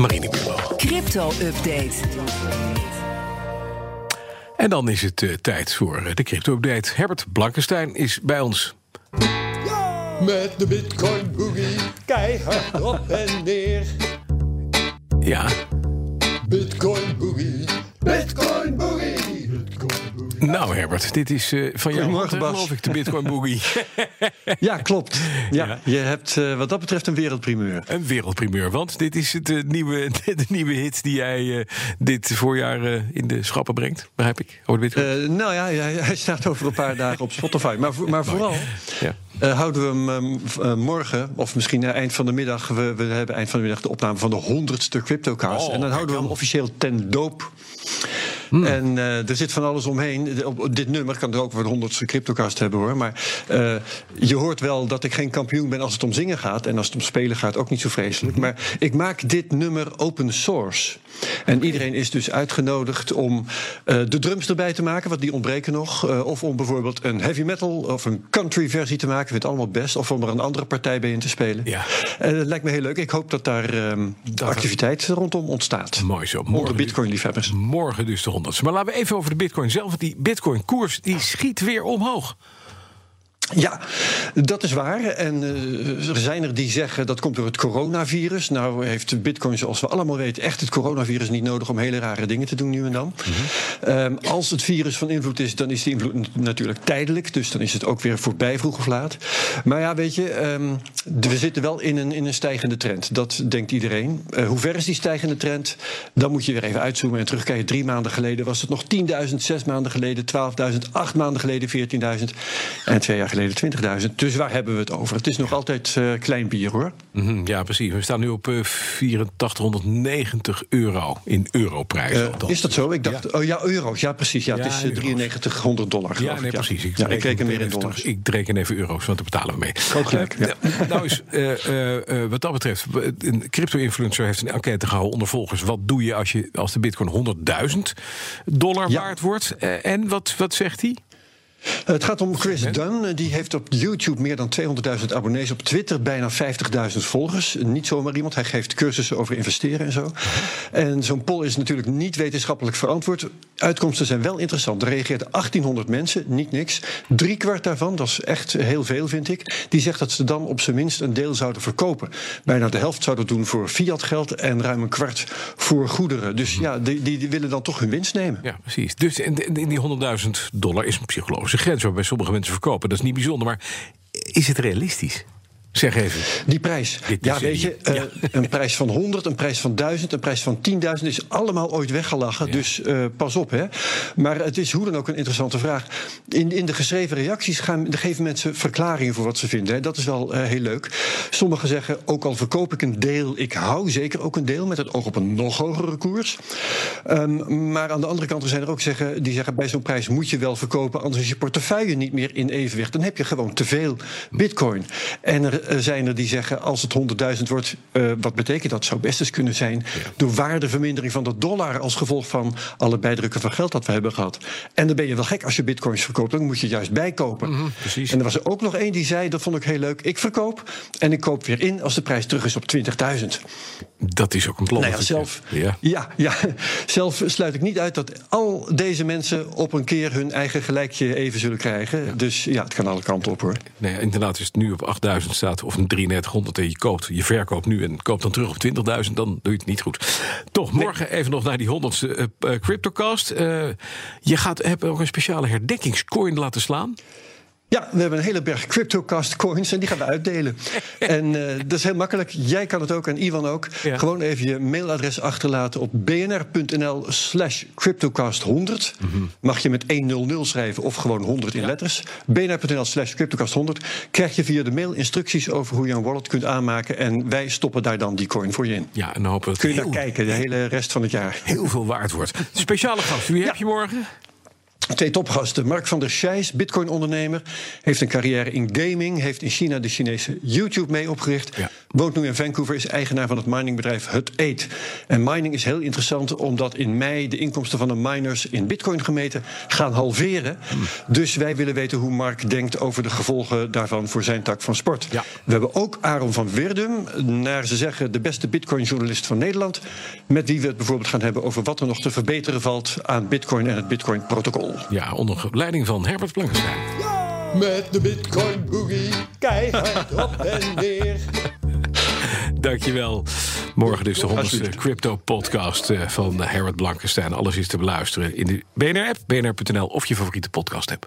marinebureau. Crypto-update. En dan is het uh, tijd voor eh, de crypto-update. Herbert Blankenstein is bij ons. Met de Bitcoin Boogie, keihard op en neer. Ja, Bitcoin Boogie, Bitcoin Boogie. Bitcoin Boogie. Nou Herbert, dit is eh, van jou, Goedemorgen, Bas. geloof ik, de Bitcoin Boogie. Ja, klopt. Ja, Ja. Je hebt eh, wat dat betreft een wereldprimeur. Een wereldprimeur, want dit is het, eh, nieuwe, de nieuwe hit die jij dit voorjaar in de schappen brengt, begrijp ik? Over Bitcoin. Nou ja, hij, hij staat over een paar dagen op Spotify. Maar, maar vooral ja. houden we hem ehm, eh, morgen, of misschien eind van de middag... We, we hebben eind van de middag de opname van de honderdste CryptoCast. Oh, en dan houden we hem officieel ten doop. Hmm. En eh, er zit van alles omheen. Op dit nummer kan er ook voor de honderdste CryptoCast hebben hoor. Maar eh, je hoort wel dat ik geen kampioen ben als het om zingen gaat. En als het om spelen gaat ook niet zo vreselijk. Hmm. Maar ik maak dit nummer open source. En iedereen is dus uitgenodigd om eh, de drums erbij te maken, want die ontbreken nog. Of om bijvoorbeeld een heavy metal of een country versie te maken. Ik vind het allemaal best. Of om er een andere partij bij in te spelen. Ja. Dat lijkt me heel leuk. Ik hoop dat daar ehm, activiteit rondom ontstaat. Mooi zo. Onder Morgen, Bitcoin-liefhebbers. morgen dus de honderdste. Maar laten we even over de Bitcoin zelf. Want die Bitcoin-koers die schiet weer omhoog. Ja, dat is waar. En eh, er zijn er die zeggen dat komt door het coronavirus. Nou heeft Bitcoin, zoals we allemaal weten, echt het coronavirus niet nodig om hele rare dingen te doen nu en dan. Ehm, als het virus van invloed is, dan is die invloed natuurlijk tijdelijk. Dus dan is het ook weer voorbij, vroeg of laat. Maar ja, weet je, ehm, we zitten wel in een, in een stijgende trend. Dat denkt iedereen. Eh, hoe ver is die stijgende trend? Dan moet je weer even uitzoomen en terugkijken. Drie maanden geleden was het nog 10.000, zes maanden geleden 12.000, acht maanden geleden 14.000 en twee jaar geleden 20.000. Dus waar hebben we het over? Het is nog altijd eh, klein bier hoor. Mhm, ja, precies. We staan nu op eh, 8490 euro in europrijs. Is dat zo? Ik dacht, oh ja, euro's. Ja, precies. Ja, Ja, het is eh, euro's. 9300 dollar. Ja, ik, nee, precies. Ik, ja, ik reken meer in dollars. Ik reken even euro's, want daar betalen we mee. Gelijk, Eh, ja. Nou is, eh, eh, eh, wat dat betreft, een crypto-influencer heeft een enquête gehouden onder volgers. Wat doe je als, je, als de bitcoin 100.000 dollar Ja. waard wordt? En wat, wat zegt hij? Het gaat om Chris Dunn. Eh, Die heeft op YouTube meer dan 200.000 abonnees. Op Twitter bijna 50.000 volgers. Niet zomaar iemand. Hij geeft cursussen over investeren en zo. En zo'n poll is natuurlijk niet wetenschappelijk verantwoord. Uitkomsten zijn wel interessant. Er reageerden 1800 mensen, niet niks. Drie kwart daarvan, dat is echt heel veel vind ik. Die zegt dat ze dan op zijn minst een deel zouden verkopen. Bijna de helft zouden doen voor fiat geld. En ruim een kwart voor goederen. Dus ja, die, die, willen dan toch hun winst nemen. Ja, precies. Dus in, die 100.000 dollar is een grens waarbij sommige mensen verkopen. Dat is niet bijzonder, maar is het realistisch? Zeg even. Die prijs. Dit ja, weet je, ja. eh, een prijs van 100, een prijs van 1000, een prijs van 10.000 is allemaal ooit weggelachen. Dus eh, pas op, hè. Maar het is hoe dan ook een interessante vraag. In, in de geschreven reacties gaan, geven mensen verklaringen voor wat ze vinden. Hè. Dat is wel eh, heel leuk. Sommigen zeggen, ook al verkoop ik een deel, ik hou zeker ook een deel met het oog op een nog hogere koers. Ehm, maar aan de andere kant zijn er ook zeggen, die zeggen, bij zo'n prijs moet je wel verkopen, anders is je portefeuille niet meer in evenwicht. Dan heb je gewoon te veel bitcoin. En er zijn er die zeggen, als het 100.000 wordt, eh, wat betekent dat? Zou best eens kunnen zijn door waardevermindering van de dollar als gevolg van alle bijdrukken van geld dat we hebben gehad. En dan ben je wel gek als je bitcoins verkoopt, dan moet je juist bijkopen. precies. En er was er ook nog één die zei, dat vond ik heel leuk, ik verkoop en ik koop weer in als de prijs terug is op 20.000. Dat is ook een plan. Nou ja, zelf, Ja. ja. Ja, zelf sluit ik niet uit dat al deze mensen op een keer hun eigen gelijkje even zullen krijgen. Dus ja, het kan alle kanten op hoor. Nee, inderdaad, als het nu op 8000 staat of een 3300 en je koopt, je verkoopt nu en koopt dan terug op 20.000, dan doe je het niet goed. Toch, morgen even nog naar die honderdste eh, eh, CryptoCast. Eh, je gaat, hebt ook een speciale herdenkingscoin laten slaan. Ja, we hebben een hele berg CryptoCast coins en die gaan we uitdelen. en eh, dat is heel makkelijk. Jij kan het ook en Ivan ook. Ja. Gewoon even je mailadres achterlaten op bnr.nl slash CryptoCast100. Mag je met 100 schrijven of gewoon 100 in letters. bnr.nl slash CryptoCast100. Krijg je via de mail instructies over hoe je een wallet kunt aanmaken. En wij stoppen daar dan die coin voor je in. Ja, en dan hopen we dat Kun je het naar heel, kijken de hele rest van het jaar. heel veel waard wordt. Speciale gast, wie heb je morgen? Twee topgasten. Mark van der Scheijs, bitcoin-ondernemer. Heeft een carrière in gaming. Heeft in China de Chinese YouTube mee opgericht. Ja. Woont nu in Vancouver. Is eigenaar van het miningbedrijf Hut 8. En mining is heel interessant, omdat in mei de inkomsten van de miners in bitcoin gemeten gaan halveren. Dus wij willen weten hoe Mark denkt over de gevolgen daarvan voor zijn tak van sport. Ja. We hebben ook Aaron van Wirdum, naar ze zeggen de beste bitcoin-journalist van Nederland. Met wie we het bijvoorbeeld gaan hebben over wat er nog te verbeteren valt aan bitcoin en het bitcoin-protocol. Ja, onder leiding van Herbert Blankenstein. Met de Bitcoin Boogie, keihard op en neer. Dankjewel. Morgen dus de 100ste Alsjeblieft. crypto-podcast eh, van Herbert Blankenstein. Alles is te beluisteren in de BNR-app, bnr.nl of je favoriete podcast-app.